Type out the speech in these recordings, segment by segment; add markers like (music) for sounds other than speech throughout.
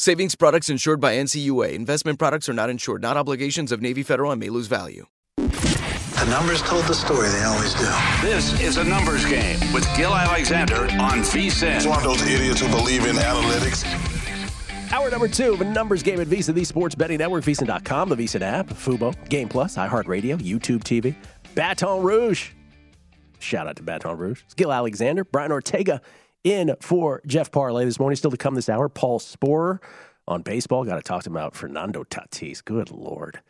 Savings products insured by NCUA. Investment products are not insured, not obligations of Navy Federal and may lose value. The numbers told the story, they always do. This is a numbers game with Gill Alexander on VSIN. It's one of those idiots who believe in analytics. Hour number two of a numbers game at VSiN, the Sports Betting Network, VSIN.com, the VSiN app, Fubo, Game Plus, iHeartRadio, YouTube TV, Baton Rouge. Shout out to Baton Rouge. It's Gill Alexander, Brian Ortega in for Jeff Parlay this morning. Still to come this hour, Paul Sporer on baseball. Got to talk to him about Fernando Tatis. Good Lord.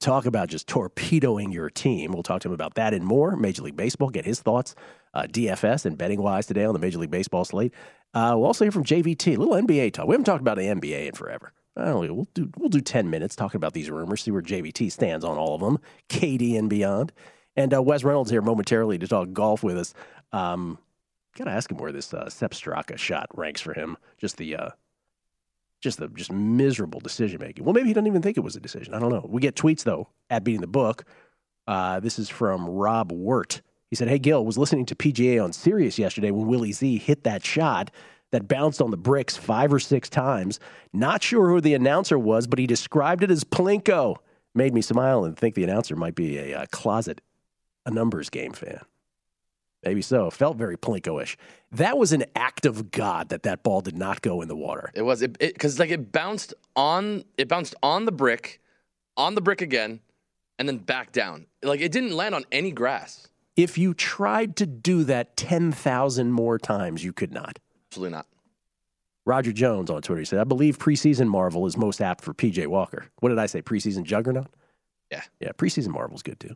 Talk about just torpedoing your team. We'll talk to him about that and more. Major League Baseball, get his thoughts. Uh, DFS and betting wise today on the Major League Baseball slate. Uh, we'll also hear from JVT, a little NBA talk. We haven't talked about the NBA in forever. Know, we'll do we'll do ten minutes talking about these rumors, see where JVT stands on all of them, KD and beyond. And uh, Wes Reynolds here momentarily to talk golf with us. Um, Got to ask him where this uh, Straka shot ranks for him. Just the, uh, just the just miserable decision making. Well, maybe he doesn't even think it was a decision. I don't know. We get tweets though at beating the book. Uh, this is from Rob Wirt. He said, "Hey Gill, was listening to PGA on Sirius yesterday when Willie Z hit that shot." That bounced on the bricks five or six times. Not sure who the announcer was, but he described it as Plinko. Made me smile and think the announcer might be a uh, closet, a numbers game fan. Maybe so. Felt very Plinko-ish. That was an act of God that that ball did not go in the water. It was it because like it bounced on it bounced on the brick, on the brick again, and then back down. Like it didn't land on any grass. If you tried to do that ten thousand more times, you could not. Absolutely not. Roger Jones on Twitter said, "I believe preseason Marvel is most apt for PJ Walker." What did I say? Preseason Juggernaut. Yeah, yeah. Preseason Marvel's good too.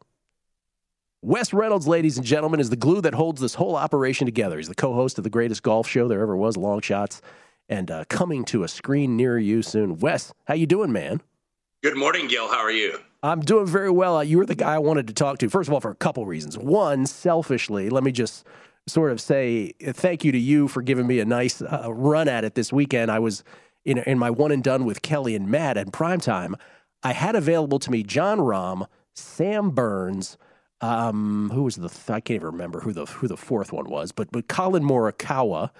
Wes Reynolds, ladies and gentlemen, is the glue that holds this whole operation together. He's the co-host of the greatest golf show there ever was, Long Shots, and uh, coming to a screen near you soon. Wes, how you doing, man? Good morning, Gill. How are you? I'm doing very well. Uh, you were the guy I wanted to talk to. First of all, for a couple reasons. One, selfishly, let me just sort of say thank you to you for giving me a nice uh, run at it this weekend. I was in, in my one and done with Kelly and Matt at primetime. I had available to me Jon Rahm, Sam Burns, um, who was the th- I can't even remember who the who the fourth one was, but but Collin Morikawa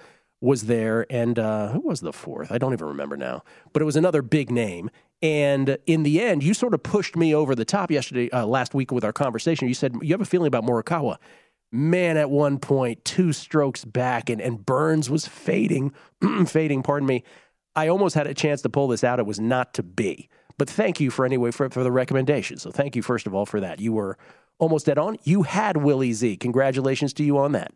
was there, and uh, who was the fourth? I don't even remember now. But it was another big name. And in the end, you sort of pushed me over the top yesterday, uh, last week with our conversation. You said you have a feeling about Morikawa. Man, at one point, two strokes back, and, and Burns was fading, (clears throat) fading. Pardon me. I almost had a chance to pull this out. It was not to be. But thank you for anyway for, for the recommendation. So thank you first of all for that. You were almost dead on. You had Willie Z. Congratulations to you on that.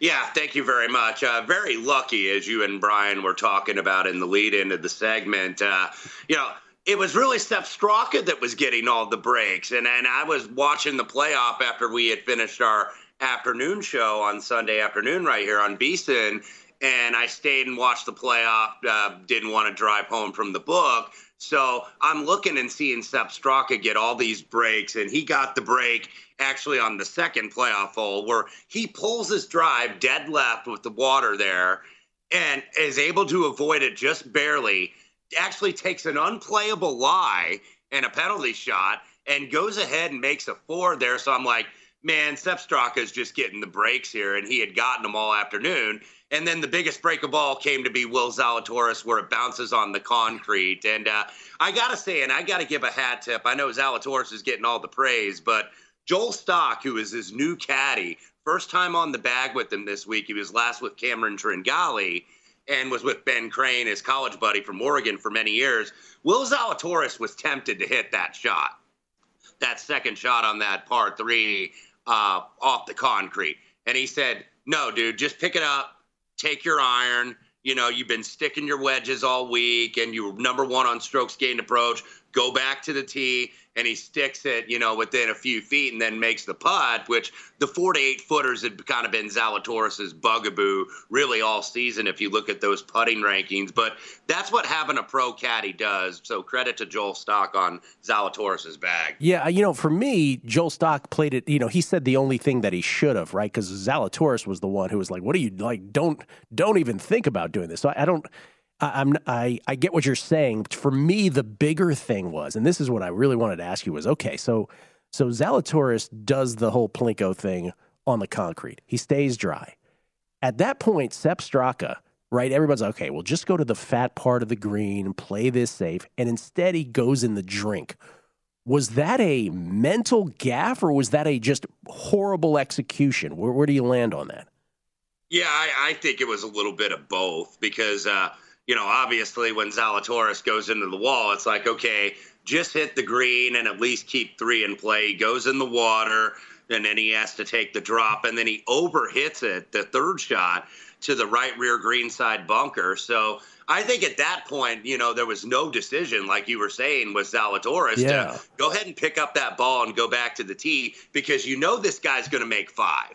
Yeah, thank you very much. Uh, very lucky, as you and Brian were talking about in the lead into the segment. Uh, you know, it was really Sepp Straka that was getting all the breaks, and and I was watching the playoff after we had finished our afternoon show on Sunday afternoon right here on VSIN, and I stayed and watched the playoff. Uh, didn't want to drive home from the book. So I'm looking and seeing Sepp Straka get all these breaks, and he got the break actually on the second playoff hole where he pulls his drive dead left with the water there and is able to avoid it just barely. Actually takes an unplayable lie and a penalty shot and goes ahead and makes a four there. So I'm like, man, Sepp Straka is just getting the breaks here, and he had gotten them all afternoon. And then the biggest break of all came to be Will Zalatoris, where it bounces on the concrete. And uh, I got to say, and I got to give a hat tip. I know Zalatoris is getting all the praise, but Joel Stock, who is his new caddy, first time on the bag with him this week. He was last with Cameron Tringale. and was with Ben Crane, his college buddy from Oregon for many years. Will Zalatoris was tempted to hit that shot, that second shot on that par three uh, off the concrete. And he said, No, dude, just pick it up, take your iron. You know, you've been sticking your wedges all week and you were number one on strokes gained approach. Go back to the tee and he sticks it, you know, within a few feet and then makes the putt, which the four to eight footers had kind of been Zalatoris's bugaboo really all season if you look at those putting rankings. But that's what having a pro caddy does. So credit to Joel Stock on Zalatoris's bag. Yeah, you know, for me, Joel Stock played it. You know, he said the only thing that he should have, right? Because Zalatoris was the one who was like, "What are you like? Don't don't even think about doing this." So I, I don't. I, am I I get what you're saying. For me, the bigger thing was, and this is what I really wanted to ask you was, okay, so so Zalatoris does the whole Plinko thing on the concrete. He stays dry. At that point, Sepp Straka, right? Everybody's like, okay, well, just go to the fat part of the green, play this safe, and instead he goes in the drink. Was that a mental gaffe or was that a just horrible execution? Where, where do you land on that? Yeah, I, I, think it was a little bit of both because uh, you know, obviously when Zalatoris goes into the wall, it's like, okay, just hit the green and at least keep three in play. He goes in the water, and then he has to take the drop, and then he overhits it, the third shot, to the right rear green side bunker. So I think at that point, you know, there was no decision, like you were saying, with Zalatoris yeah. to go ahead and pick up that ball and go back to the tee because you know this guy's going to make five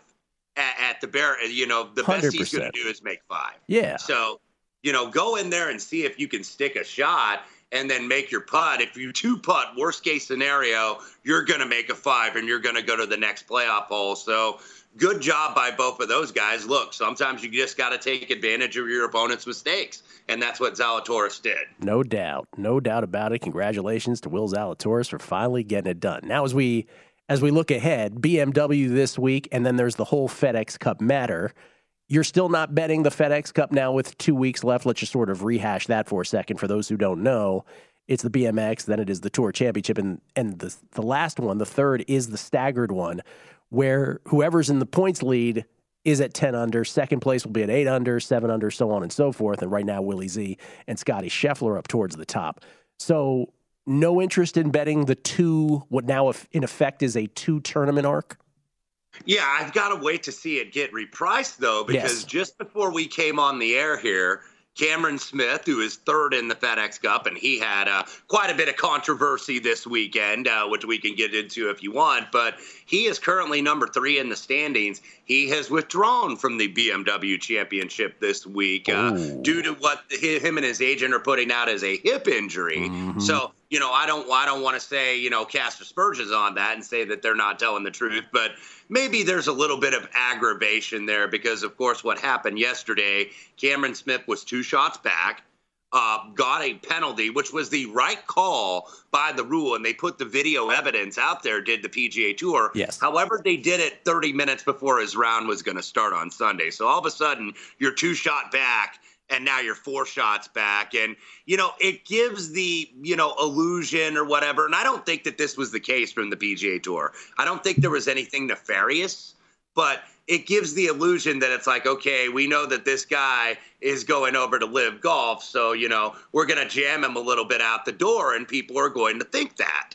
at, at the bear. You know, the 100%. best he's going to do is make five. Yeah. So you know, go in there and see if you can stick a shot and then make your putt. If you two putt, worst case scenario, you're going to make a five and you're going to go to the next playoff hole. So good job by both of those guys. Look, sometimes you just got to take advantage of your opponent's mistakes. And that's what Zalatoris did. No doubt. No doubt about it. Congratulations to Will Zalatoris for finally getting it done. Now, as we as we look ahead, BMW this week, and then there's the whole FedEx Cup matter. You're still not betting the FedEx Cup now with two weeks left. Let's just sort of rehash that for a second. For those who don't know, it's the BMX, then it is the Tour Championship, and and the the last one, the third, is the staggered one, where whoever's in the points lead is at 10 under. Second place will be at 8 under, 7 under, so on and so forth. And right now, Willie Z and Scotty Scheffler up towards the top. So, no interest in betting the two, what now in effect is a two tournament arc? Yeah, I've got to wait to see it get repriced though, because yes. just before we came on the air here, Cameron Smith, who is third in the FedEx Cup, and he had uh, quite a bit of controversy this weekend, uh, which we can get into if you want. But he is currently number three in the standings. He has withdrawn from the BMW Championship this week uh, due to what him and his agent are putting out as a hip injury. Mm-hmm. So you know, I don't, I don't want to say, you know, cast aspersions on that and say that they're not telling the truth, but maybe there's a little bit of aggravation there because, of course, what happened yesterday, Cameron Smith was two shots back, uh, got a penalty, which was the right call by the rule, and they put the video evidence out there. Did the PGA Tour? Yes. However, they did it 30 minutes before his round was going to start on Sunday. So all of a sudden, you're two shot back and now you're four shots back. And you know it gives the you know illusion or whatever. And i don't think that this was the case from the pga tour. I don't think there was anything nefarious but it gives the illusion that it's like okay we know that this guy is going over to LIV golf. So you know we're going to jam him a little bit out the door and people are going to think that.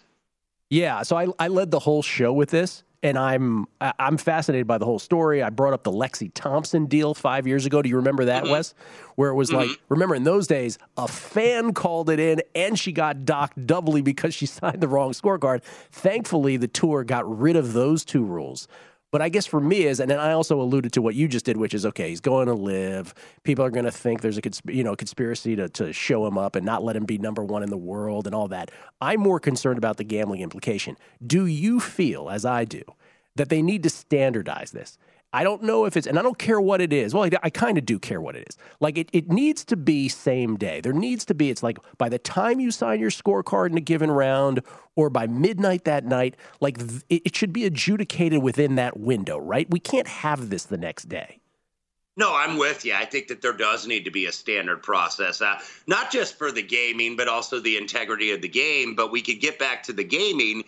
Yeah. So i, I led the whole show with this and I'm I'm fascinated by the whole story. I brought up the Lexi Thompson deal five years ago. Do you remember that, mm-hmm. Wes? Where it was mm-hmm. like, remember in those days, a fan called it in, and she got docked doubly because she (laughs) signed the wrong scorecard. Thankfully, the tour got rid of those two rules. But I guess for me is, and then I also alluded to what you just did, which is okay. He's going to LIV. People are going to think there's a you know conspiracy to to show him up and not let him be number one in the world and all that. I'm more concerned about the gambling implication. Do you feel, as I do, that they need to standardize this? I don't know if it's, and I don't care what it is. Well, I, I kind of do care what it is. Like it, it needs to be same day. There needs to be, it's like by the time you sign your scorecard in a given round or by midnight that night, like th- it should be adjudicated within that window, right? We can't have this the next day. No, I'm with you. I think that there does need to be a standard process, uh, not just for the gaming, but also the integrity of the game. But we could get back to the gaming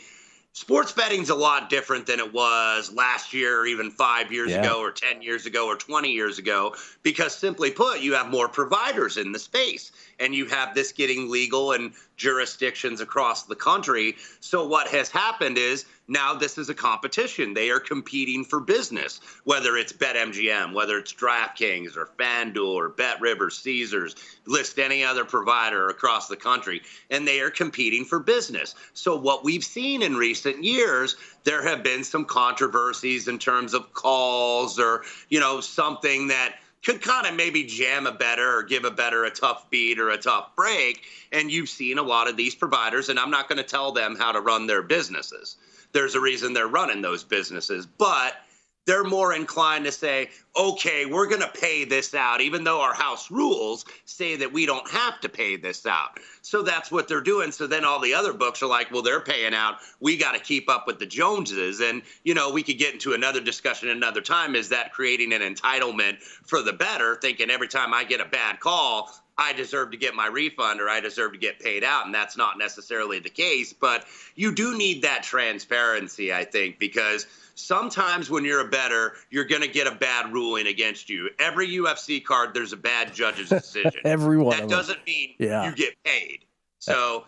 sports betting's a lot different than it was last year or even five years Yeah. ago or 10 years ago or 20 years ago because simply put you have more providers in the space and you have this getting legal in jurisdictions across the country so what has happened is now this is a competition. They are competing for business whether it's betmgm whether it's draftkings or fanduel or bet river caesars list any other provider across the country and they are competing for business. So what we've seen in recent years there have been some controversies in terms of calls or you know something that could kind of maybe jam a better or give a better a tough beat or a tough break. And you've seen a lot of these providers and i'm not going to tell them how to run their businesses there's a reason they're running those businesses but they're more inclined to say, okay, we're going to pay this out, even though our house rules say that we don't have to pay this out. So that's what they're doing. So then all the other books are like, well, they're paying out. We got to keep up with the Joneses. And, you know, we could get into another discussion another time. Is that creating an entitlement for the better, thinking every time I get a bad call, I deserve to get my refund or I deserve to get paid out. And that's not necessarily the case. But you do need that transparency, I think, because sometimes when you're a better, you're going to get a bad ruling against you. Every UFC card, there's a bad judge's decision. (laughs) Everyone. that doesn't mean Yeah. you get paid. So,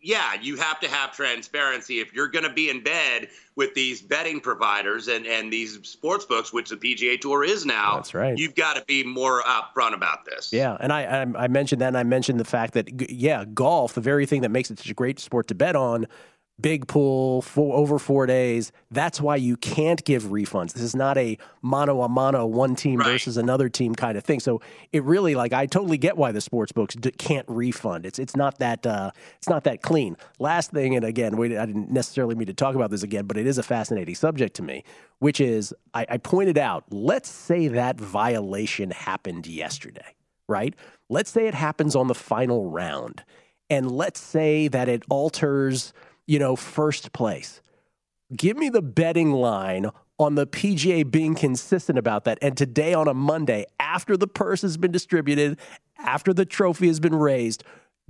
yeah, you have to have transparency. If you're going to be in bed with these betting providers and, and these sports books, which the PGA Tour is now, That's right. you've got to be more upfront about this. Yeah, and I, I I mentioned that, and I mentioned the fact that yeah, golf, the very thing that makes it such a great sport to bet on, big pool for over four days. That's why you can't give refunds. This is not a mano a mano, one team Right. versus another team kind of thing. So it really like I totally get why the sports books d- can't refund. It's it's not that uh, it's not that clean. Last thing, and again, we, I didn't necessarily mean to talk about this again, but it is a fascinating subject to me, which is I, I pointed out. Let's say that violation happened yesterday right? Let's say it happens on the final round, and let's say that it alters, you know, first place. Give me the betting line on the PGA being consistent about that. And today on a Monday, after the purse has been distributed, after the trophy has been raised,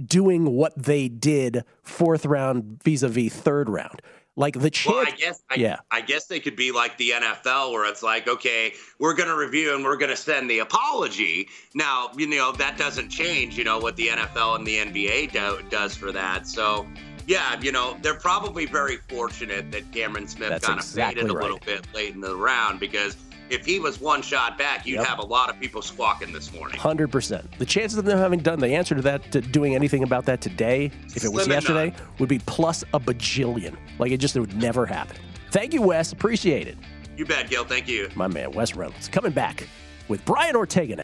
doing what they did fourth round vis a vis third round. Like the Well. I guess I, yeah. I guess they could be like the NFL, where it's like, okay, we're going to review and we're going to send the apology. Now, you know that doesn't change, you know, what the NFL and the NBA do, does for that. So, yeah, you know, they're probably very fortunate that Cameron Smith That's kind of exactly faded a right. little bit late in the round because if he was one shot back, you'd Yep. have a lot of people squawking this morning. Hundred percent. The chances of them having done the answer to that, to doing anything about that today, if it was Slim and yesterday, none. would be plus a bajillion. Like it just it would never happen. Thank you, Wes. Appreciate it, You bet, Gill. Thank you. my man, Wes Reynolds, coming back with Brian Ortega. next.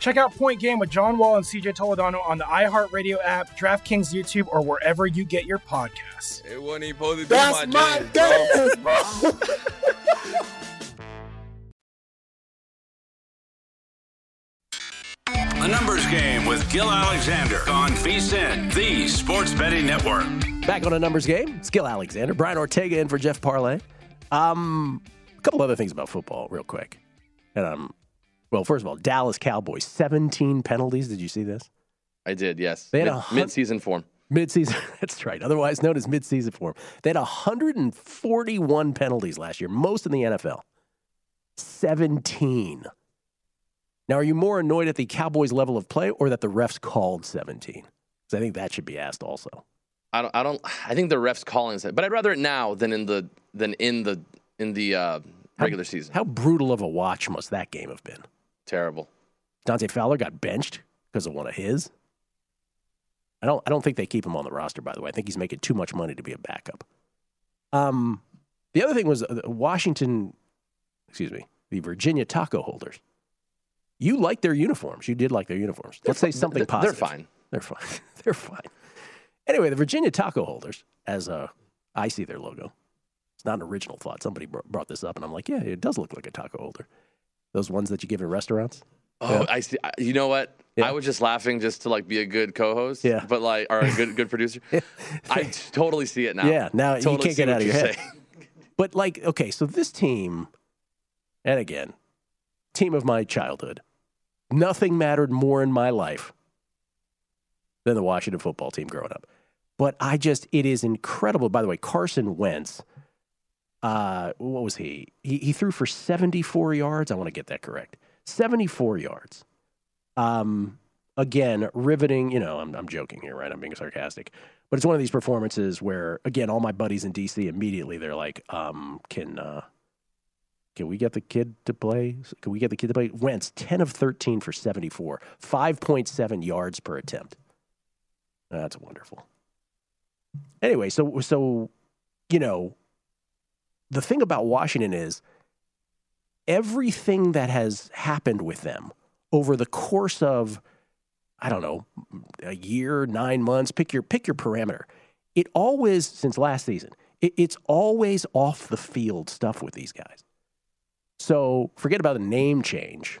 Check out Point Game with John Wall and CJ Toledano on the iHeartRadio app, DraftKings YouTube, or wherever you get your podcasts. It wasn't even supposed to be That's my, my day, day, The Numbers Game with Gill Alexander on VSIN, the Sports Betting Network. Back on a numbers game. It's Gill Alexander. Brian Ortega in for Jeff Parlay. Um, a couple other things about football, real quick. And um, well, first of all, Dallas Cowboys, 17 penalties. Did you see this? I did, yes. They had Mid- hun- mid-season form. Midseason, (laughs) that's right. Otherwise known as midseason form. They had 141 penalties last year, most in the NFL. 17. Now, are you more annoyed at the Cowboys' level of play or that the refs called 17? Because I think that should be asked also. I don't. I don't. I think the refs calling it, but I'd rather it now than in the than in the in the uh, regular season. How brutal of a watch must that game have been? Terrible. Dante Fowler got benched because of one of his. I don't. I don't think they keep him on the roster. By the way, I think he's making too much money to be a backup. Um, the other thing was uh, Washington. Excuse me, the Virginia taco holders. You like their uniforms. You did like their uniforms. Let's say something They're- positive. They're fine. They're fine. (laughs) they're fine. Anyway, the Virginia taco holders, as uh, I see their logo, it's not an original thought. Somebody br- brought this up, and I'm like, yeah, it does look like a taco holder. Those ones that you give in restaurants. Oh, Yeah. I see. You know what? I was just laughing just to like be a good co-host. Yeah. But like, or a good good producer. (laughs) I t- totally see it now. Yeah, now Totally you can't get out of your head. (laughs) But like, okay, so this team, and again, team of my childhood, nothing mattered more in my life than the Washington football team growing up. But I just, it is incredible. By the way, Carson Wentz, uh, what was he? He, he threw for 74 yards. I want to get that correct. 74 yards. Um, again, riveting. You know, I'm, I'm joking here, right? I'm being sarcastic. But it's one of these performances where, again, all my buddies in DC immediately they're like, um, "Can uh, can we get the kid to play? Can we get the kid to play?" Wentz, 10 of 13 for 74, 5.7 yards per attempt. That's wonderful. Anyway, so so you know, the thing about Washington is everything that has happened with them over the course of I don't know, a year, nine months, pick your pick your parameter. It always since last season, it, it's always off the field stuff with these guys. So forget about the name change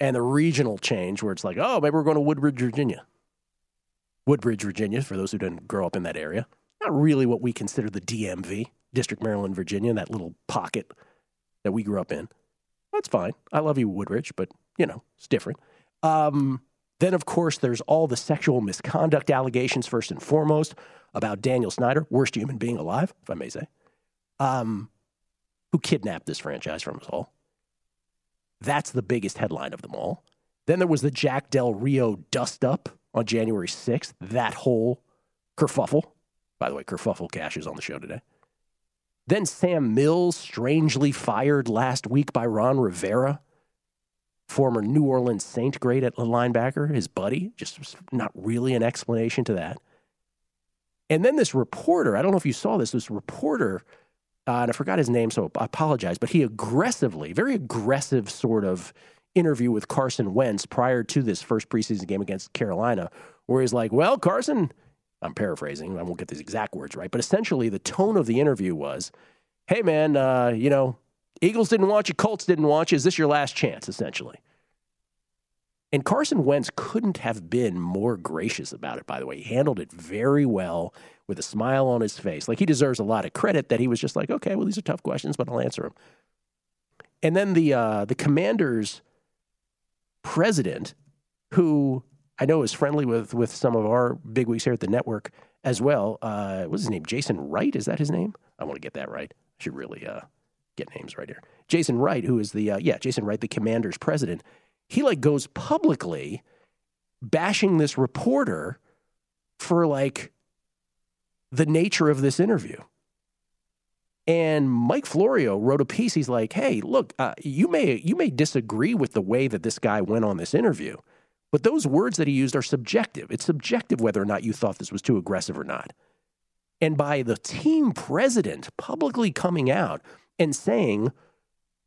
and the regional change where it's like, oh, maybe we're going to Woodbridge, Virginia. Woodbridge, Virginia, for those who didn't grow up in that area. Not really what we consider the DMV, District Maryland, Virginia, that little pocket that we grew up in. That's fine. I love you, Woodbridge, but you know, it's different. Um, then, of course, there's all the sexual misconduct allegations, first and foremost, about Daniel Snyder, worst human being alive, if I may say, um, who kidnapped this franchise from us all. That's the biggest headline of them all. Then there was the Jack Del Rio dust up on January 6th, that whole kerfuffle. By the way, kerfuffle cash is on the show today. Then Sam Mills, strangely fired last week by Ron Rivera, former New Orleans Saint great at linebacker, his buddy. Just not really an explanation to that. And then this reporter, I don't know if you saw this, this reporter, uh, and I forgot his name, so I apologize, but he aggressively, very aggressive sort of interview with Carson Wentz prior to this first preseason game against Carolina, where he's like, Well, Carson, I'm paraphrasing, I won't get these exact words right, but essentially the tone of the interview was, Hey, man, uh, you know, Eagles didn't want you, Colts didn't want you. Is this your last chance, essentially? And Carson Wentz couldn't have been more gracious about it, by the way. He handled it very well with a smile on his face. Like he deserves a lot of credit that he was just like, okay, well, these are tough questions, but I'll answer them. And then the uh, the commander's president, who I know is friendly with with some of our big bigwigs here at the network as well. Uh, what's his name? Jason Wright? Is that his name? I want to get that right. I should really uh, get names right here. Jason Wright, who is the uh, yeah Jason Wright, the commander's president. He like goes publicly bashing this reporter for like the nature of this interview. And Mike Florio wrote a piece. He's like, "Hey, look, uh, you may you may disagree with the way that this guy went on this interview, but those words that he used are subjective. It's subjective whether or not you thought this was too aggressive or not. and by the team president publicly coming out and saying,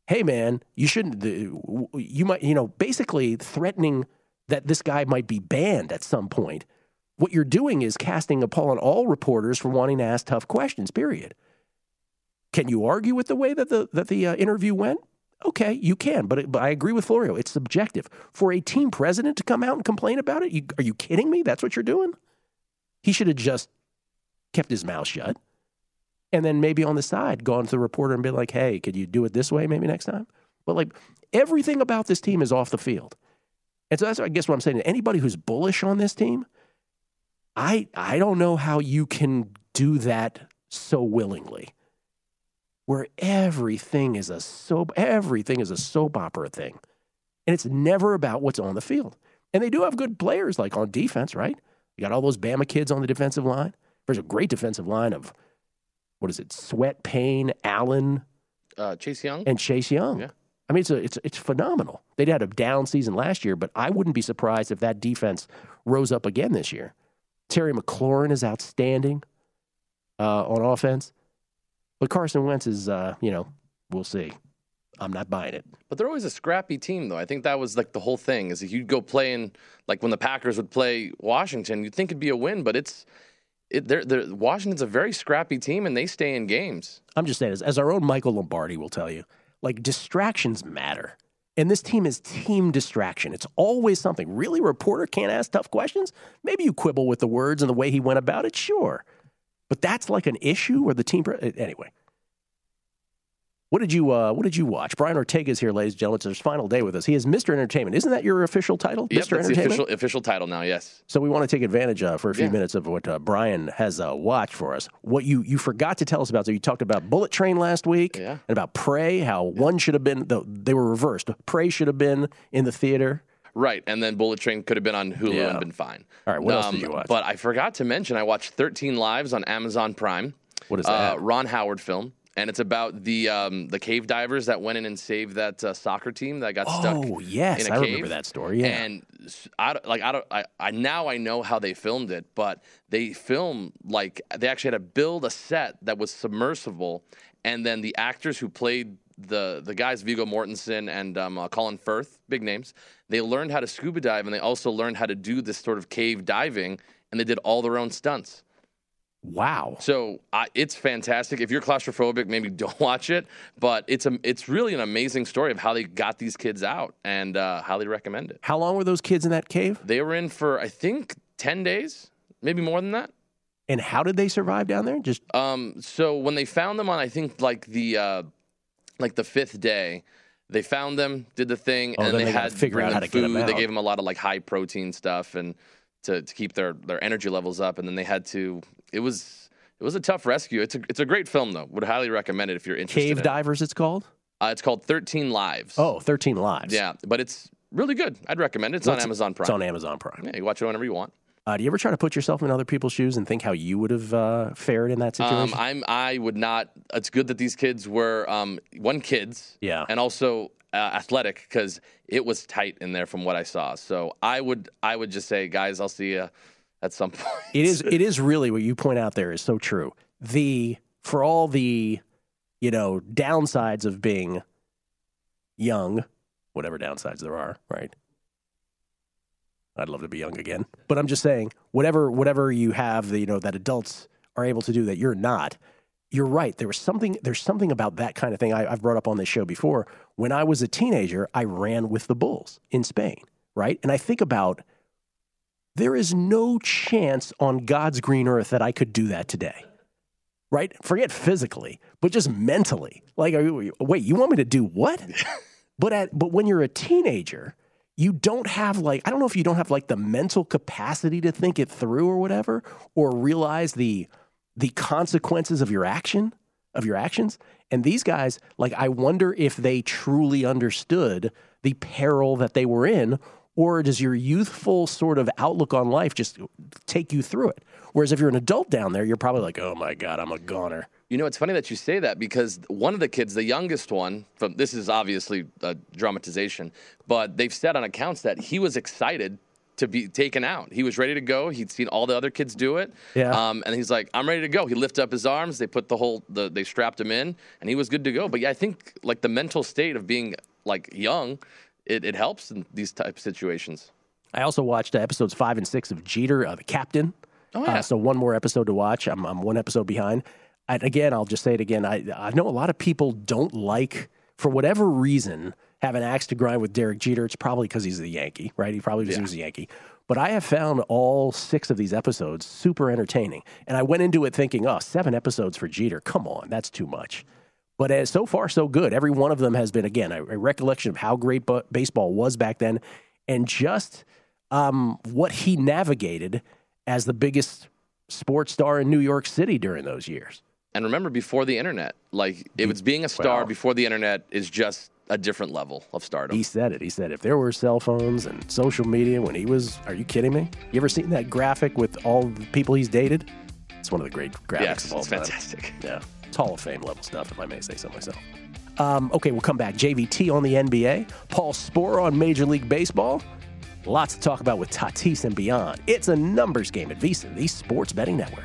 "Hey, man, you shouldn't. You might, you know, basically threatening that this guy might be banned at some point." What you're doing is casting a pall on all reporters for wanting to ask tough questions. Period. Can you argue with the way that the that the uh, interview went? Okay, you can, but, it, but I agree with Florio. It's subjective. For a team president to come out and complain about it, you, are you kidding me? That's what you're doing? He should have just kept his mouth shut and then maybe on the side gone to the reporter and be like, hey, could you do it this way maybe next time? But like everything about this team is off the field. And so that's, I guess, what I'm saying. Anybody who's bullish on this team, I, I don't know how you can do that so willingly where everything is a soap everything is a soap opera thing. And it's never about what's on the field. And they do have good players like on defense, right? You got all those Bama kids on the defensive line. There's a great defensive line of what is it? Sweat, Payne, Allen, uh, Chase Young, and Chase Young. Yeah. I mean, it's a, it's it's phenomenal. They'd had a down season last year, but I wouldn't be surprised if that defense rose up again this year. Terry McLaurin is outstanding uh, on offense. But Carson Wentz is, uh, you know, we'll see. I'm not buying it. But they're always a scrappy team, though. I think that was like the whole thing. Is if you'd go play in like when the Packers would play Washington, you'd think it'd be a win, but it's it, they're, they're, Washington's a very scrappy team, and they stay in games. I'm just saying, as, as our own Michael Lombardi will tell you, like distractions matter. And this team is team distraction. It's always something. Really, reporter can't ask tough questions? Maybe you quibble with the words and the way he went about it, sure. But that's like an issue where the team. Anyway, what did you uh, What did you watch? Brian Ortega is here, ladies and gentlemen. It's his final day with us. He is Mr. Entertainment. Isn't that your official title, yep, Mr. That's Entertainment? the official, official title now. Yes. So we want to take advantage uh, for a few Yeah. minutes of what uh, Brian has uh, watched for us. What you you forgot to tell us about. So you talked about Bullet Train last week, Yeah. and about Prey. How one should have been. The, they were reversed. Prey should have been in the theater. Right, and then Bullet Train could have been on Hulu Yeah. and been fine. All right, what else did you watch? But I forgot to mention I watched 13 Lives on Amazon Prime. What is Uh, that? Ron Howard film, and it's about the um, the cave divers that went in and saved that uh, soccer team that got stuck. Oh yes, in a I cave. remember that story. Yeah. And I like I don't I, I now I know how they filmed it, but they film like they actually had to build a set that was submersible, and then the actors who played the the guys Viggo Mortensen and um, uh, Colin Firth, big names, they learned how to scuba dive, and they also learned how to do this sort of cave diving, and they did all their own stunts. wow. So I it's fantastic. If you're claustrophobic, maybe (laughs) don't watch it. But it's a, it's really an amazing story of how they got these kids out, and uh, highly recommend it. How long were those kids in that cave? They were in for I think ten days, maybe more than that. And how did they survive down there? Just Um, so when they found them on, I think like the uh, like the fifth day, they found them, did the thing, Oh, and they they had figure out how to get 'em food. They out. gave them a lot of like high protein stuff and to, to keep their their energy levels up, and then they had to. It was it was a tough rescue. It's a it's a great film though. Would highly recommend it if you're interested. cave in it. divers, it's called. Uh, it's called Thirteen Lives. Oh, 13 lives. yeah, but it's really good. I'd recommend it. It's on it- Amazon Prime. It's on Amazon Prime. Yeah, you watch it whenever you want. Uh, do you ever try to put yourself in other people's shoes and think how you would have uh, fared in that Um, situation? I'm I would not. It's good that these kids were um, one kids, Yeah. and also uh, athletic because it was tight in there from what I saw. So I would I would just say, guys, I'll see you at some (laughs) point. it is. It is really what you point out there is so true. The for all the you know downsides of being young, whatever downsides there are, right? I'd love to be young again, but I'm just saying, whatever whatever you have, the, you know, that adults are able to do that you're not. You're right. There was something. There's something about that kind of thing I, I've brought up on this show before. When I was a teenager, I ran with the bulls in Spain, right? And I think about there is no chance on God's green earth that I could do that today. Right? Forget physically, but just mentally. Like, wait, you want me to do what? (laughs) but at but when you're a teenager, you don't have like I don't know if you don't have like the mental capacity to think it through or whatever, or realize the the consequences of your action of your actions. And these guys, like, I wonder if they truly understood the peril that they were in, or does your youthful sort of outlook on life just take you through it? Whereas if you're an adult down there, you're probably like, oh my God, I'm a goner. You know, it's funny that you say that because one of the kids, the youngest one, from this is obviously a dramatization, but they've said on accounts that he was excited to be taken out. He was ready to go. He'd seen all the other kids do it. Yeah. Um, and he's like, I'm ready to go. He lifted up his arms. They put the whole, the, they strapped him in, and he was good to go. But yeah, I think like the mental state of being like young, it, it helps in these type of situations. I also watched uh, episodes five and six of Jeter, uh, the captain. Oh, yeah. Uh, so one more episode to watch. I'm, I'm one episode behind. And again, I'll just say it again. I, I know a lot of people don't like, for whatever reason, have an axe to grind with Derek Jeter. It's probably because he's a Yankee, right? He probably he was a Yankee. But I have found all six of these episodes super entertaining. And I went into it thinking, oh, seven episodes for Jeter. Come on, that's too much. But uh, so far, so good. Every one of them has been, again, a, a recollection of how great bu- baseball was back then and just um, what he navigated as the biggest sports star in New York City during those years. And remember, before the internet, like it was being a star before the internet is just a different level of stardom. He said it. He said if there were cell phones and social media when he was, are you kidding me? You ever seen that graphic with all the people he's dated? It's one of the great graphics Yes, of all it's time. fantastic. (laughs) Yeah, it's Hall of Fame level stuff, if I may say so myself. Um, okay, we'll come back. JVT on the NBA, Paul Sporer on Major League Baseball. Lots to talk about with Tatis and beyond. It's a numbers game at VSiN, the Sports Betting Network.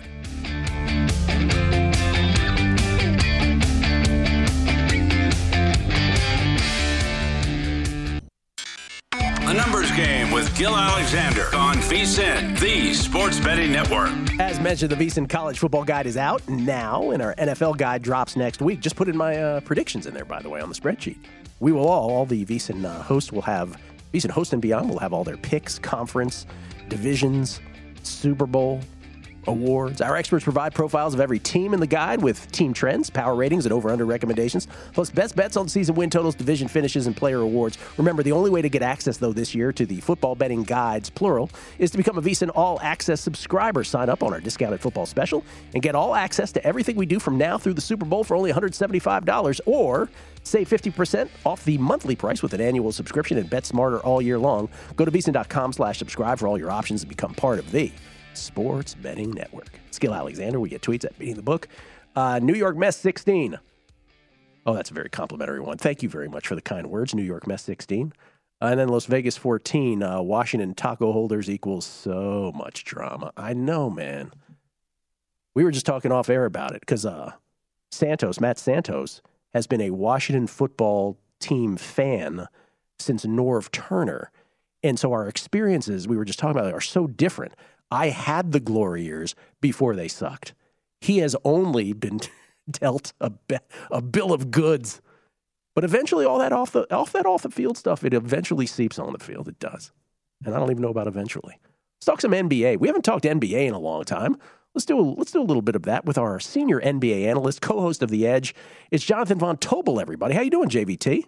Gill Alexander on VSIN, the Sports Betting Network. As mentioned, the VSiN College Football Guide is out now, and our NFL Guide drops next week. Just put in my uh, predictions in there, by the way, on the spreadsheet. We will all, all the VSiN uh, hosts will have, VSiN host and beyond will have all their picks, conference, divisions, Super Bowl, awards. Our experts provide profiles of every team in the guide with team trends, power ratings, and over under recommendations, plus best bets on season win totals, division finishes, and player awards. Remember, the only way to get access, though, this year to the football betting guides, plural, is to become a VSiN All Access subscriber. Sign up on our discounted football special and get all access to everything we do from now through the Super Bowl for only $175 or Save 50% off the monthly price with an annual subscription and bet smarter all year long. Go to VSiN.com slash subscribe for all your options and become part of the Sports Betting Network. Skill Alexander, we get tweets at Beating the Book. Uh, New York Mess 16. Oh, that's a very complimentary one. Thank you very much for the kind words, New York Mess 16. Uh, and then Las Vegas 14, uh, Washington taco holders equals so much drama. I know, man. We were just talking off air about it because uh, Santos, Matt Santos, has been a Washington football team fan since Norv Turner. And so our experiences, we were just talking about, are so different. I had the glory years before they sucked. He has only been (laughs) dealt a, be- a bill of goods. But eventually, all that off the off that off the field stuff, it eventually seeps on the field. It does, and I don't even know about eventually. Let's talk some NBA. We haven't talked NBA in a long time. Let's do a, let's do a little bit of that with our senior NBA analyst, co-host of The Edge. It's Jonathan Von Tobel. Everybody, how you doing, JVT?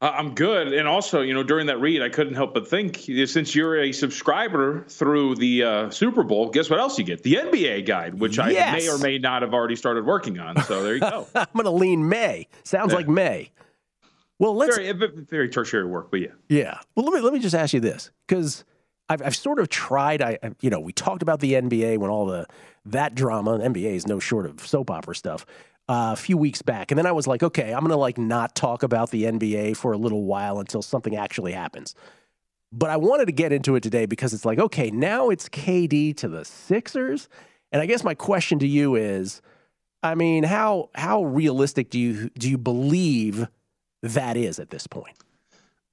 I'm good, and also, you know, during that read, I couldn't help but think since you're a subscriber through the uh, Super Bowl, guess what else you get? The NBA guide, which I may or may not have already started working on. So there you go. (laughs) I'm going to lean May. Sounds like May. Well, let's very, very tertiary work, but yeah. Yeah. Well, let me let me just ask you this because I've I've sort of tried. I I- you know we talked about the NBA when all the that drama. NBA is no short of soap opera stuff. Uh, a few weeks back, and then I was like, okay, I'm gonna like not talk about the NBA for a little while until something actually happens. But I wanted to get into it today because it's like, okay, now it's KD to the Sixers, and I guess my question to you is, I mean, how how realistic do you do you believe that is at this point?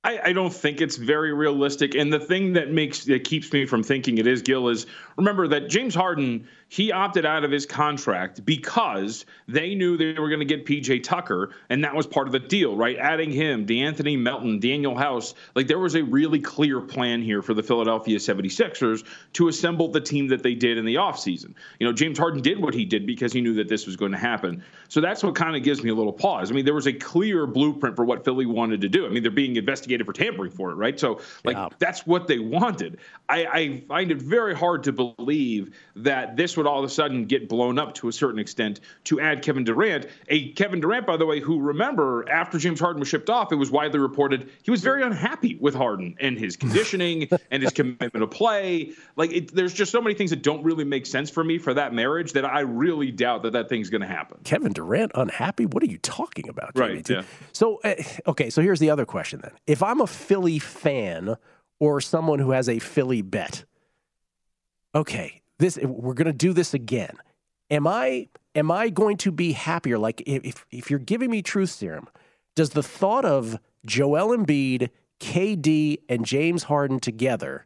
I, I don't think it's very realistic. And the thing that makes that keeps me from thinking it is Gill is remember that James Harden he opted out of his contract because they knew they were going to get PJ Tucker, and that was part of the deal, right? Adding him, DeAnthony Melton, Danuel House, like there was a really clear plan here for the Philadelphia 76ers to assemble the team that they did in the offseason. You know, James Harden did what he did because he knew that this was going to happen. So that's what kind of gives me a little pause. I mean, there was a clear blueprint for what Philly wanted to do. I mean, they're being investigated for tampering for it, right? So, like, that's what they wanted. I, I find it very hard to believe that this would all of a sudden get blown up to a certain extent to add Kevin Durant. A Kevin Durant, by the way, who remember after James Harden was shipped off, it was widely reported he was very unhappy with Harden and his conditioning (laughs) and his commitment to play. Like, it, there's just so many things that don't really make sense for me for that marriage that I really doubt that that thing's going to happen. Kevin Durant unhappy? What are you talking about? Right, yeah. So, uh, okay, so here's the other question then. If I'm a Philly fan, or someone who has a Philly bet. Okay, this we're going to do this again. Am I am I going to be happier? Like if if you're giving me truth serum, does the thought of Joel Embiid, KD, and James Harden together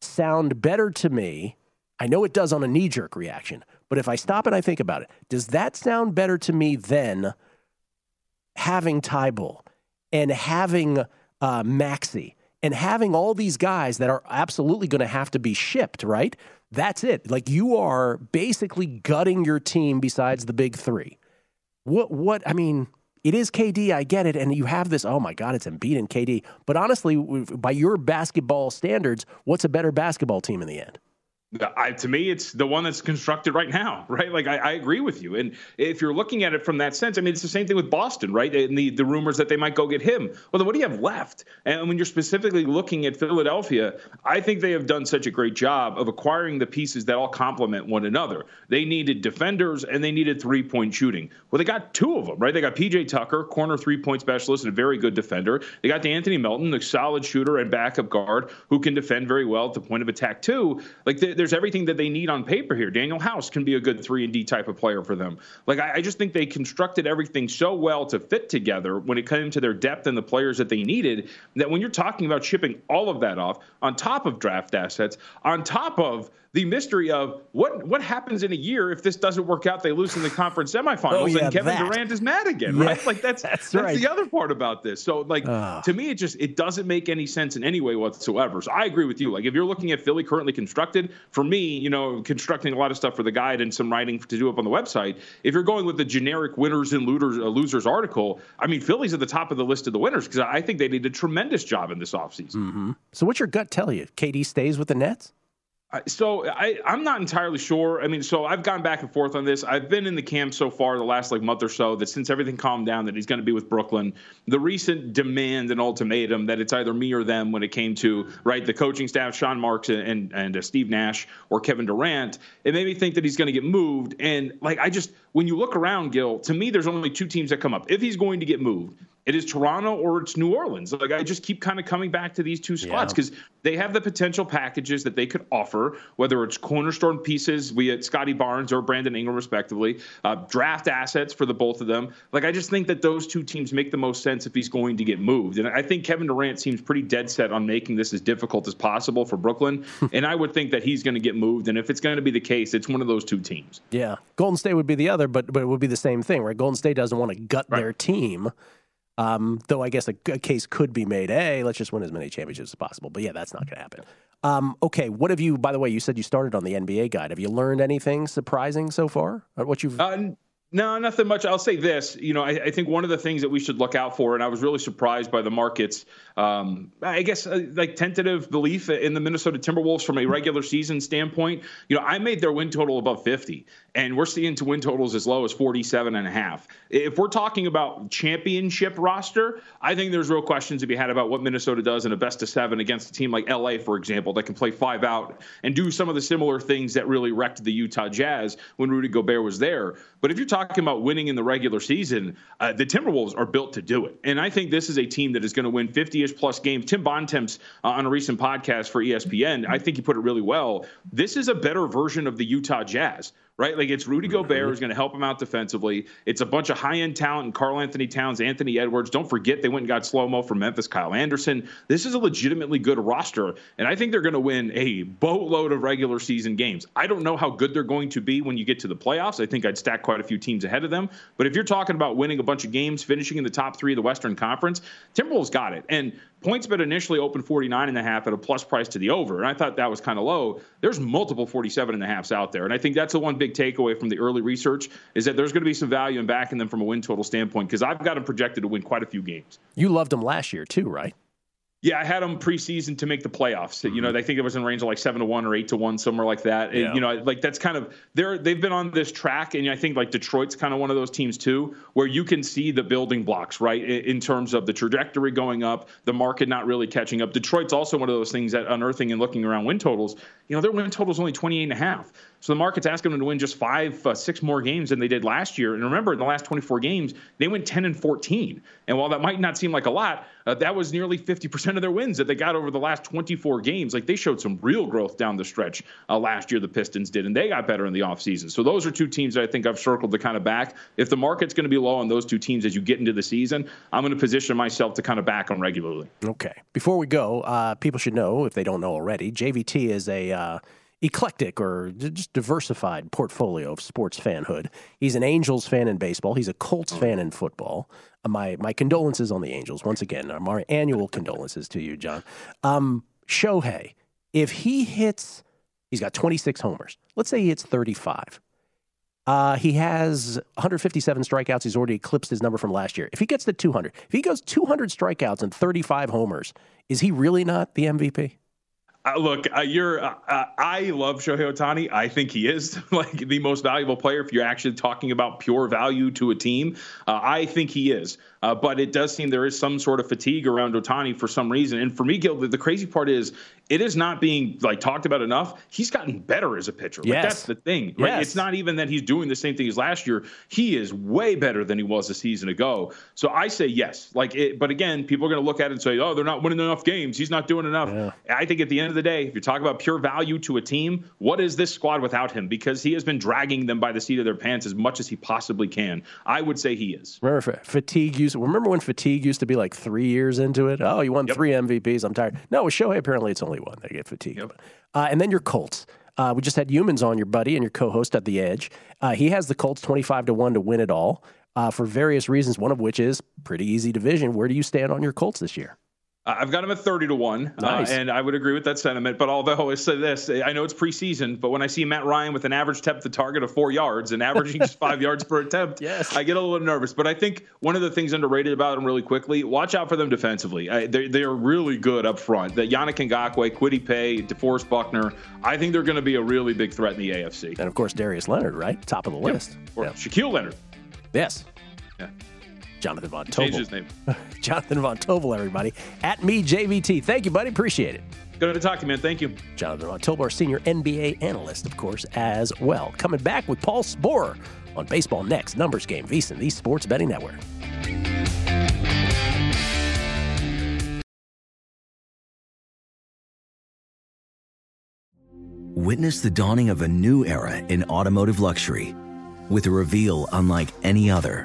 sound better to me? I know it does on a knee jerk reaction, but if I stop and I think about it, does that sound better to me than having Thybulle and having uh, Maxey and having all these guys that are absolutely going to have to be shipped, right? That's it. Like you are basically gutting your team besides the big three. What, what, I mean, it is KD, I get it. And you have this, oh my God, it's Embiid and KD. But honestly, by your basketball standards, what's a better basketball team in the end? I, to me, it's the one that's constructed right now, right? Like I, I, agree with you. And if you're looking at it from that sense, I mean, it's the same thing with Boston, right? And the, the rumors that they might go get him. Well, then what do you have left? And when you're specifically looking at Philadelphia, I think they have done such a great job of acquiring the pieces that all complement one another. They needed defenders and they needed three point shooting. Well, they got two of them, right? They got PJ Tucker, corner three point specialist and a very good defender. They got the Anthony Melton, the solid shooter and backup guard who can defend very well at the point of attack too. Like there's everything that they need on paper here. Danuel House can be a good three and D type of player for them. Like I, I, just think they constructed everything so well to fit together when it came to their depth and the players that they needed that when you're talking about shipping all of that off on top of draft assets, on top of the mystery of what what happens in a year if this doesn't work out, they lose in the conference semifinals, oh, yeah, and Kevin that. Durant is mad again, yeah, right? Like that's (laughs) that's, that's right. the other part about this. So like uh. to me, it just it doesn't make any sense in any way whatsoever. So I agree with you. Like if you're looking at Philly currently constructed, for me, you know, constructing a lot of stuff for the guide and some writing to do up on the website. If you're going with the generic winners and losers, uh, losers article, I mean, Philly's at the top of the list of the winners because I think they did a tremendous job in this offseason. Mm-hmm. So what's your gut tell you? KD stays with the Nets? So I, I'm not entirely sure. I mean, so I've gone back and forth on this. I've been in the camp so far the last like month or so that since everything calmed down that he's going to be with Brooklyn. The recent demand and ultimatum that it's either me or them when it came to right the coaching staff, Sean Marks and and, uh, Steve Nash or Kevin Durant, it made me think that he's going to get moved. And like I just when you look around, Gill, to me there's only two teams that come up. If he's going to get moved, it is Toronto or it's New Orleans. Like I just keep kind of coming back to these two spots because yeah. they have the potential packages that they could offer, whether it's cornerstone pieces we had Scottie Barnes or Brandon Ingram, respectively, uh, draft assets for the both of them. Like I just think that those two teams make the most sense if he's going to get moved. And I think Kevin Durant seems pretty dead set on making this as difficult as possible for Brooklyn. (laughs) and I would think that he's going to get moved. And if it's going to be the case, it's one of those two teams. Yeah, Golden State would be the other, but but it would be the same thing, right? Golden State doesn't want to gut right. their team. Um, though I guess a, a, case could be made, hey, let's just win as many championships as possible. But yeah, that's not going to happen. Um, okay, what have you? By the way, you said you started on the NBA guide. Have you learned anything surprising so far? What you've? Uh, no, nothing much. I'll say this. You know, I, I, think one of the things that we should look out for, and I was really surprised by the markets. Um, I guess uh, like tentative belief in the Minnesota Timberwolves from a regular season standpoint. You know, I made their win total above 50, and we're seeing to win totals as low as 47 and a half. If we're talking about championship roster, I think there's real questions to be had about what Minnesota does in a best of seven against a team like LA, for example, that can play five out and do some of the similar things that really wrecked the Utah Jazz when Rudy Gobert was there. But if you're talking about winning in the regular season, uh, the Timberwolves are built to do it. And I think this is a team that is going to win 50 ish plus games. Tim Bontemps uh, on a recent podcast for ESPN, I think he put it really well. This is a better version of the Utah Jazz right? Like it's Rudy Gobert mm-hmm. who's going to help him out defensively. It's a bunch of high end talent and Karl-Anthony Towns, Anthony Edwards. Don't forget they went and got slow mo from Memphis, Kyle Anderson. This is a legitimately good roster, and I think they're going to win a boatload of regular season games. I don't know how good they're going to be when you get to the playoffs. I think I'd stack quite a few teams ahead of them. But if you're talking about winning a bunch of games, finishing in the top three of the Western Conference, Timberwolves got it. And PointsBet initially opened 49 and a half at a plus price to the over, and I thought that was kind of low. There's multiple 47 and a halfs out there, and I think that's the one big takeaway from the early research is that there's going to be some value in backing them from a win total standpoint because I've got them projected to win quite a few games. You loved them last year too, right? Yeah, I had them preseason to make the playoffs. Mm-hmm. You know, I think it was in range of like seven to one or eight to one, somewhere like that. Yeah. And, you know, like that's kind of they're they've been on this track, and I think like Detroit's kind of one of those teams too, where you can see the building blocks, right, in terms of the trajectory going up, the market not really catching up. Detroit's also one of those things that unearthing and looking around win totals. You know, their win total is only 28 and a half. So the market's asking them to win just five, uh, six more games than they did last year. And remember, in the last 24 games, they went 10 and 14. And while that might not seem like a lot, uh, that was nearly 50% of their wins that they got over the last 24 games. Like they showed some real growth down the stretch uh, last year, the Pistons did, and they got better in the offseason. So those are two teams that I think I've circled to kind of back. If the market's going to be low on those two teams as you get into the season, I'm going to position myself to kind of back them regularly. Okay. Before we go, uh, people should know, if they don't know already, JVT is a. Uh, eclectic or just diversified portfolio of sports fanhood. He's an Angels fan in baseball. He's a Colts fan in football. Uh, my my condolences on the Angels once again. Our my annual condolences to you, John. Um, Shohei, if he hits, he's got 26 homers. Let's say he hits 35. Uh, he has 157 strikeouts. He's already eclipsed his number from last year. If he gets to 200, if he goes 200 strikeouts and 35 homers, is he really not the MVP? Uh, look, uh, you're. Uh, uh, I love Shohei Ohtani. I think he is (laughs) like the most valuable player if you're actually talking about pure value to a team. Uh, I think he is. Uh, but it does seem there is some sort of fatigue around Ohtani for some reason. And for me, Gill, the, the, crazy part is it is not being like talked about enough. He's gotten better as a pitcher. Like, yes. that's the thing. Right? Yes. It's not even that he's doing the same thing as last year. He is way better than he was a season ago. So I say yes. Like, it, but again, people are going to look at it and say, "Oh, they're not winning enough games. He's not doing enough." Yeah. I think at the end of the day, if you're talking about pure value to a team, what is this squad without him? Because he has been dragging them by the seat of their pants as much as he possibly can. I would say he is. Remember fatigue used. Remember when fatigue used to be like three years into it? Oh, you won Yep. three MVPs. I'm tired. No, with Shohei, apparently it's only one. They get fatigued. Uh, and then your Colts. Uh, we just had humans on your buddy and your co-host at the Edge. Uh, he has the Colts 25 to one to win it all uh, for various reasons. One of which is pretty easy division. Where do you stand on your Colts this year? Uh, I've got him at 30 to 1, Nice. uh, and I would agree with that sentiment. But although I say this, I know it's preseason, but when I see Matt Ryan with an average attempt to target of four yards and averaging just five (laughs) yards per attempt, Yes. I get a little nervous. But I think one of the things underrated about him really quickly, watch out for them defensively. I, they, they are really good up front. The Yannick Ngakoue, Kwity Paye, DeForest Buckner, I think they're going to be a really big threat in the AFC. And of course, Darius Leonard, right? Top of the list. Or Yeah. Shaquille Leonard. Yes. Yeah. Jonathan Von Tobel. Change his name. (laughs) Jonathan Von Tobel, everybody. At me, JVT. Thank you, buddy. Appreciate it. Good to talk to you, man. Thank you. Jonathan Von Tobel, our senior NBA analyst, of course, as well. Coming back with Paul Sporer on Baseball Next, Numbers Game, VSiN, the Sports Betting Network. Witness the dawning of a new era in automotive luxury with a reveal unlike any other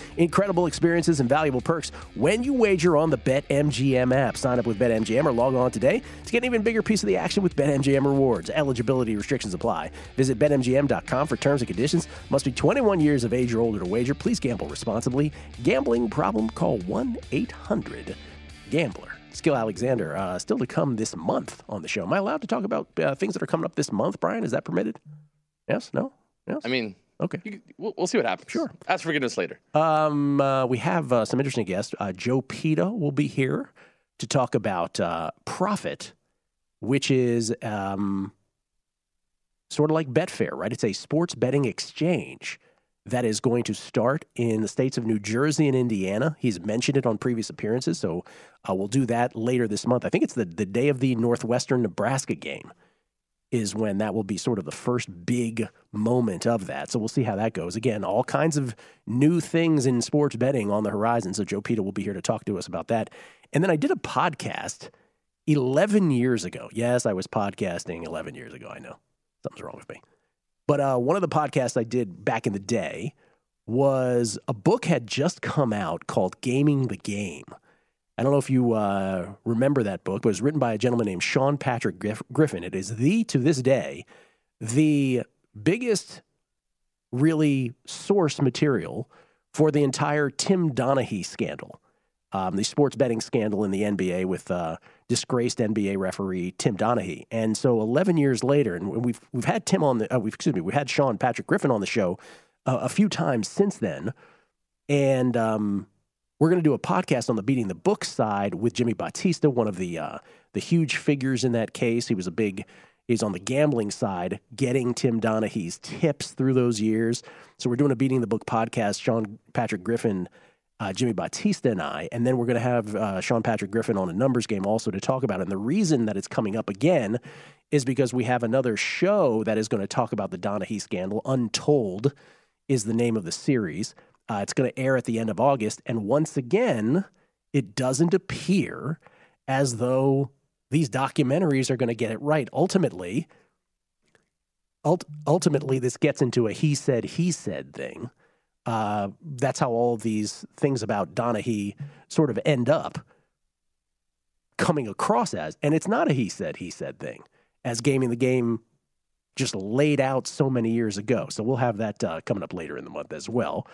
incredible experiences, and valuable perks when you wager on the BetMGM app. Sign up with BetMGM or log on today to get an even bigger piece of the action with BetMGM rewards. Eligibility restrictions apply. Visit BetMGM.com for terms and conditions. Must be 21 years of age or older to wager. Please gamble responsibly. Gambling problem? Call 1 800 Gambler. Skill Alexander, uh, still to come this month on the show. Am I allowed to talk about uh, things that are coming up this month, Brian? Is that permitted? Yes? No? Yes? I mean, okay. You, we'll, we'll see what happens. Sure. Ask forgiveness later. Um, uh, we have uh, some interesting guests. Uh, Joe Pita will be here to talk about uh, Prophet, which is um, sort of like Betfair, right? It's a sports betting exchange that is going to start in the states of New Jersey and Indiana. He's mentioned it on previous appearances, so uh, we'll do that later this month. I think it's the, the day of the Northwestern Nebraska game is when that will be sort of the first big moment of that. So we'll see how that goes. Again, all kinds of new things in sports betting on the horizon. So Joe Pita will be here to talk to us about that. And then I did a podcast 11 years ago. Yes, I was podcasting 11 years ago. I know something's wrong with me. But uh, one of the podcasts I did back in the day was a book had just come out called Gaming the Game. I don't know if you uh, remember that book, but it was written by a gentleman named Sean Patrick Griffin. It is the, to this day, the biggest really source material for the entire Tim Donaghy scandal, um, the sports betting scandal in the NBA with uh, disgraced NBA referee Tim Donaghy. And so, 11 years later, and we've we've had Tim on the, uh, we've, excuse me, we had Sean Patrick Griffin on the show uh, a few times since then, and um, we're going to do a podcast on the beating the book side with Jimmy Battista, one of the uh, the huge figures in that case. He was a big he's on the gambling side, getting Tim Donaghy's tips through those years. So we're doing a beating the book podcast. Sean Patrick Griffin, uh, Jimmy Battista, and I, and then we're going to have uh, Sean Patrick Griffin on a numbers game also to talk about it. And the reason that it's coming up again is because we have another show that is going to talk about the Donahue scandal. Untold is the name of the series. Uh, it's going to air at the end of August. And once again, it doesn't appear as though these documentaries are going to get it right. Ultimately, ult- ultimately, this gets into a he said, he said thing. Uh, that's how all these things about Donaghy sort of end up coming across as. And it's not a he said, he said thing, as gaming the game just laid out so many years ago. So we'll have that uh, coming up later in the month as well.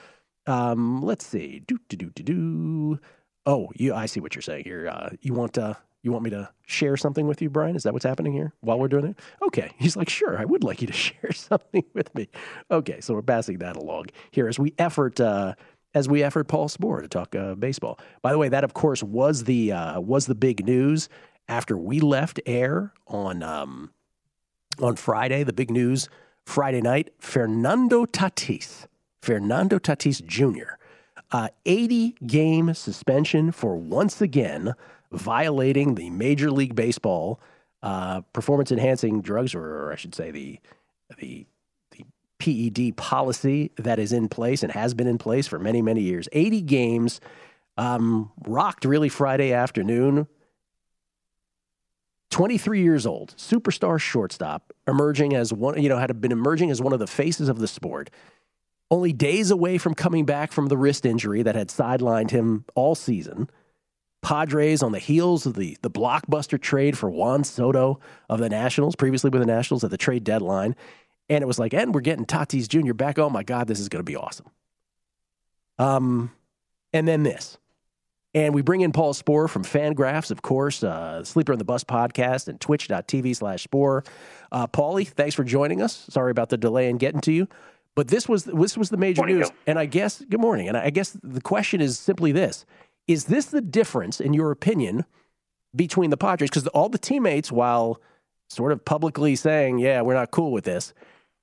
Um, let's see. Do do do do do. Oh, you. I see what you're saying here. Uh, you want uh, you want me to share something with you, Brian? Is that what's happening here while we're doing it? Okay. He's like, sure, I would like you to (laughs) share something with me. Okay, so we're passing that along here as we effort uh, as we effort Paul Sporer to talk uh, baseball. By the way, that of course was the uh, was the big news after we left air on um, on Friday. The big news Friday night: Fernando Tatis, Fernando Tatis Jr. Uh, 80 game suspension for once again violating the Major League Baseball uh, performance enhancing drugs, or, I should say the the the PED policy that is in place and has been in place for many many years. 80 games um, rocked really Friday afternoon. 23 years old, superstar shortstop, emerging as one, you know, had been emerging as one of the faces of the sport. Only days away from coming back from the wrist injury that had sidelined him all season. Padres on the heels of the, the blockbuster trade for Juan Soto of the Nationals, previously with the Nationals at the trade deadline. And it was like, and we're getting Tatis Jr. back. Oh my God, this is going to be awesome. Um, and then this. And we bring in Paul Sporer from Fangraphs, of course, uh, Sleeper on the Bus podcast and twitch.tv slash Sporer. Uh, Paulie, thanks for joining us. Sorry about the delay in getting to you. But this was this was the major morning, news. Joe. And I guess, good morning. And I guess the question is simply this Is this the difference, in your opinion, between the Padres? Because all the teammates, while sort of publicly saying, yeah, we're not cool with this,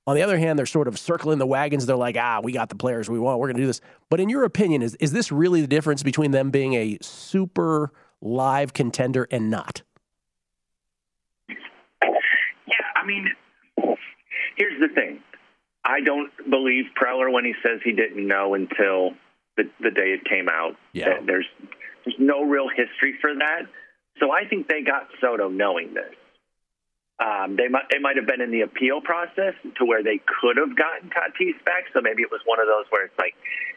On the other hand, they're sort of circling the wagons. They're like, ah, we got the players we want. We're going to do this. But in your opinion, is is this really the difference between them being a super live contender and not? Yeah, I mean, here's the thing. I don't believe Preller when he says he didn't know until the, the day it came out. Yeah. There's there's no real history for that. So I think they got Soto knowing this. Um, they might it might have been in the appeal process to where they could have gotten Tatis back. So maybe it was one of those where it's like,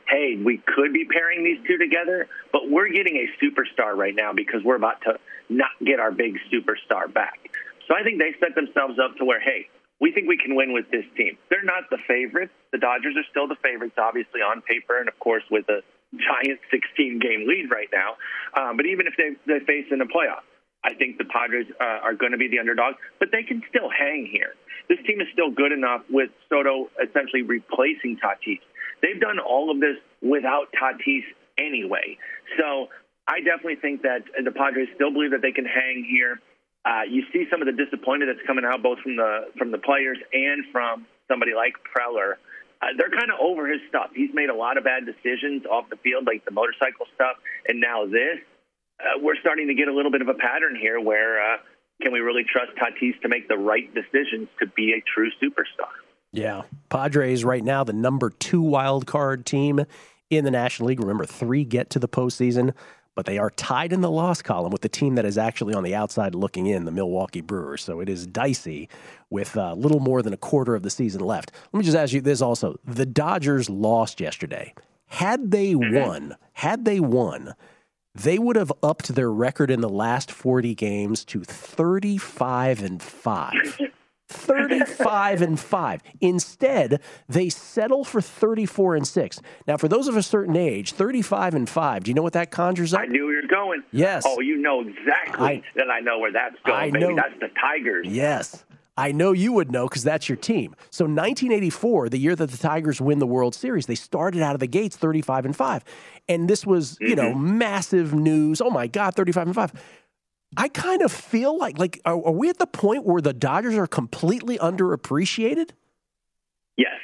hey, we could be pairing these two together, but we're getting a superstar right now because we're about to not get our big superstar back. So I think they set themselves up to where, hey, we think we can win with this team. They're not the favorites. The Dodgers are still the favorites, obviously on paper, and of course with a giant 16 game lead right now. Um, but even if they they face in the playoffs, I think the Padres uh, are going to be the underdog, but they can still hang here. This team is still good enough with Soto essentially replacing Tatis. They've done all of this without Tatis anyway. So I definitely think that the Padres still believe that they can hang here. Uh, you see some of the disappointment that's coming out both from the from the players and from somebody like Preller. Uh, they're kind of over his stuff. He's made a lot of bad decisions off the field, like the motorcycle stuff, and now this uh, we're starting to get a little bit of a pattern here where uh, can we really trust Tatis to make the right decisions to be a true superstar? Yeah. Padres right now, the number two wild card team in the National League. Remember, three get to the postseason, but they are tied in the loss column with the team that is actually on the outside looking in, the Milwaukee Brewers. So it is dicey with a uh, little more than a quarter of the season left. Let me just ask you this also. The Dodgers lost yesterday. Had they won, had they won, they would have upped their record in the last 40 games to 35 and 5. (laughs) 35 and 5. Instead, they settle for 34 and 6. Now, for those of a certain age, 35 and 5, do you know what that conjures up? I knew you're going. Yes. Oh, you know exactly I- that I know where that's going, I baby. know- That's the Tigers. Yes. I know you would know because that's your team. So 1984, the year that the Tigers win the World Series, they started out of the gates 35 and 5. And this was, you know, mm-hmm. massive news. Oh my God, 35 and 5. I kind of feel like like are, are we at the point where the Dodgers are completely underappreciated? Yes,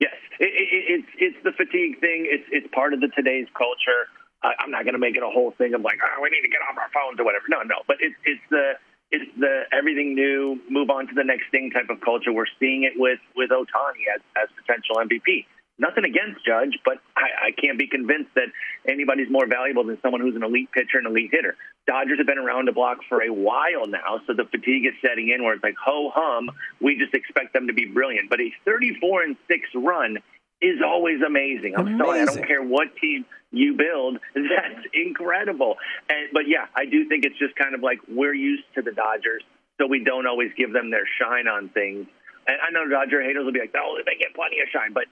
yes. It, it, it's it's the fatigue thing. It's it's part of the today's culture. I'm not going to make it a whole thing of like, oh, we need to get off our phones or whatever. No, no. But it's it's the it's the everything new, move on to the next thing type of culture. We're seeing it with with Ohtani as as potential MVP. Nothing against Judge, but I, I can't be convinced that anybody's more valuable than someone who's an elite pitcher and elite hitter. Dodgers have been around the block for a while now, so the fatigue is setting in where it's like ho hum. We just expect them to be brilliant. But a 34 and six run is always amazing. I'm sorry, I don't care what team you build. (laughs) That's incredible. And but yeah, I do think it's just kind of like we're used to the Dodgers, so we don't always give them their shine on things. And I know Dodger haters will be like, "Oh, they get plenty of shine," but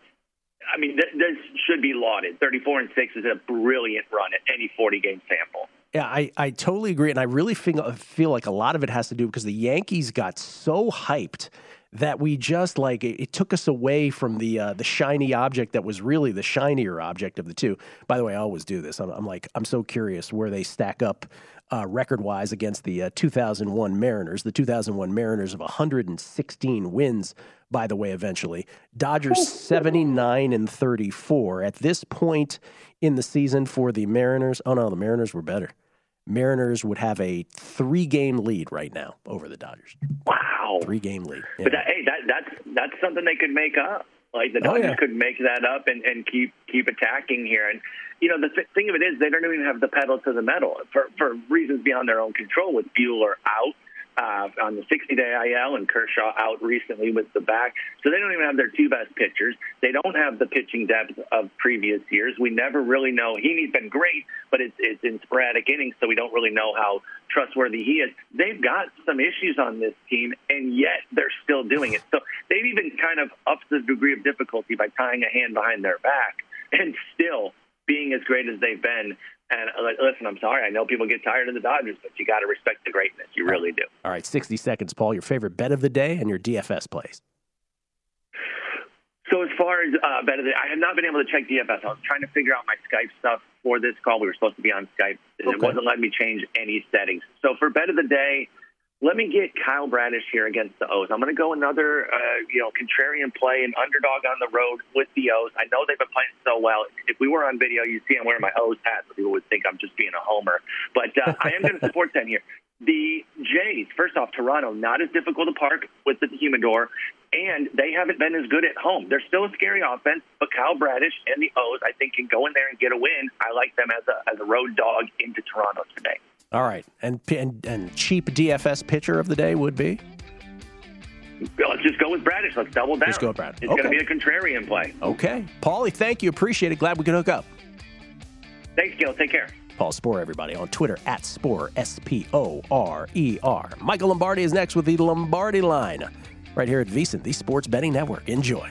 I mean, th- this should be lauded. 34 and six is a brilliant run at any 40 game sample. Yeah, I, I totally agree. And I really feel, feel like a lot of it has to do because the Yankees got so hyped that we just like it, it took us away from the uh, the shiny object that was really the shinier object of the two. By the way, I always do this. I'm, I'm like I'm so curious where they stack up uh, record wise against the uh, 2001 Mariners. The 2001 Mariners of 116 wins. By the way, eventually Dodgers 79 and 34 at this point in the season for the Mariners. Oh no, the Mariners were better. Mariners would have a three game lead right now over the Dodgers. Wow, three game lead. Yeah. But that, hey, that that's that's something they could make up. Like the Oh, Dodgers yeah. could make that up and, and keep keep attacking here. And you know the th- thing of it is they don't even have the pedal to the metal for for reasons beyond their own control. With Buehler out uh, on the 60 day IL and Kershaw out recently with the back, so they don't even have their two best pitchers. They don't have the pitching depth of previous years. We never really know. Heaney's been great, but it's it's in sporadic innings, so we don't really know how trustworthy he is. They've got some issues on this team, and yet they're still doing it. So they've even kind of upped the degree of difficulty by tying a hand behind their back and still being as great as they've been. And uh, listen, I'm sorry. I know people get tired of the Dodgers, but you got to respect the greatness. You really do. All right, 60 seconds, Paul. Your favorite bet of the day and your DFS plays. So as far as uh, better, I have not been able to check DFS. I was trying to figure out my Skype stuff for this call. We were supposed to be on Skype. And it wasn't letting me change any settings. So for bet of the day, Let me get Kyle Bradish here against the O's. I'm going to go another, uh, you know, contrarian play, an underdog on the road with the O's. I know they've been playing so well. If we were on video, you'd see I'm wearing my O's hat, so people would think I'm just being a homer. But uh, I am going to support them here. The Jays, first off, Toronto, not as difficult to park with the humidor, and they haven't been as good at home. They're still a scary offense, but Kyle Bradish and the O's, I think, can go in there and get a win. I like them as a as a road dog into Toronto today. All right, and and, and cheap DFS pitcher of the day would be. Let's just go with Bradish. Let's double down. Just go with Bradish. It's going to be a contrarian play. Okay, Paulie, thank you. Appreciate it. Glad we could hook up. Thanks, Gill. Take care. Paul Sporer, everybody, on Twitter at Spore, S P O R E R. Michael Lombardi is next with the Lombardi line right here at VSiN, the Sports Betting Network. Enjoy.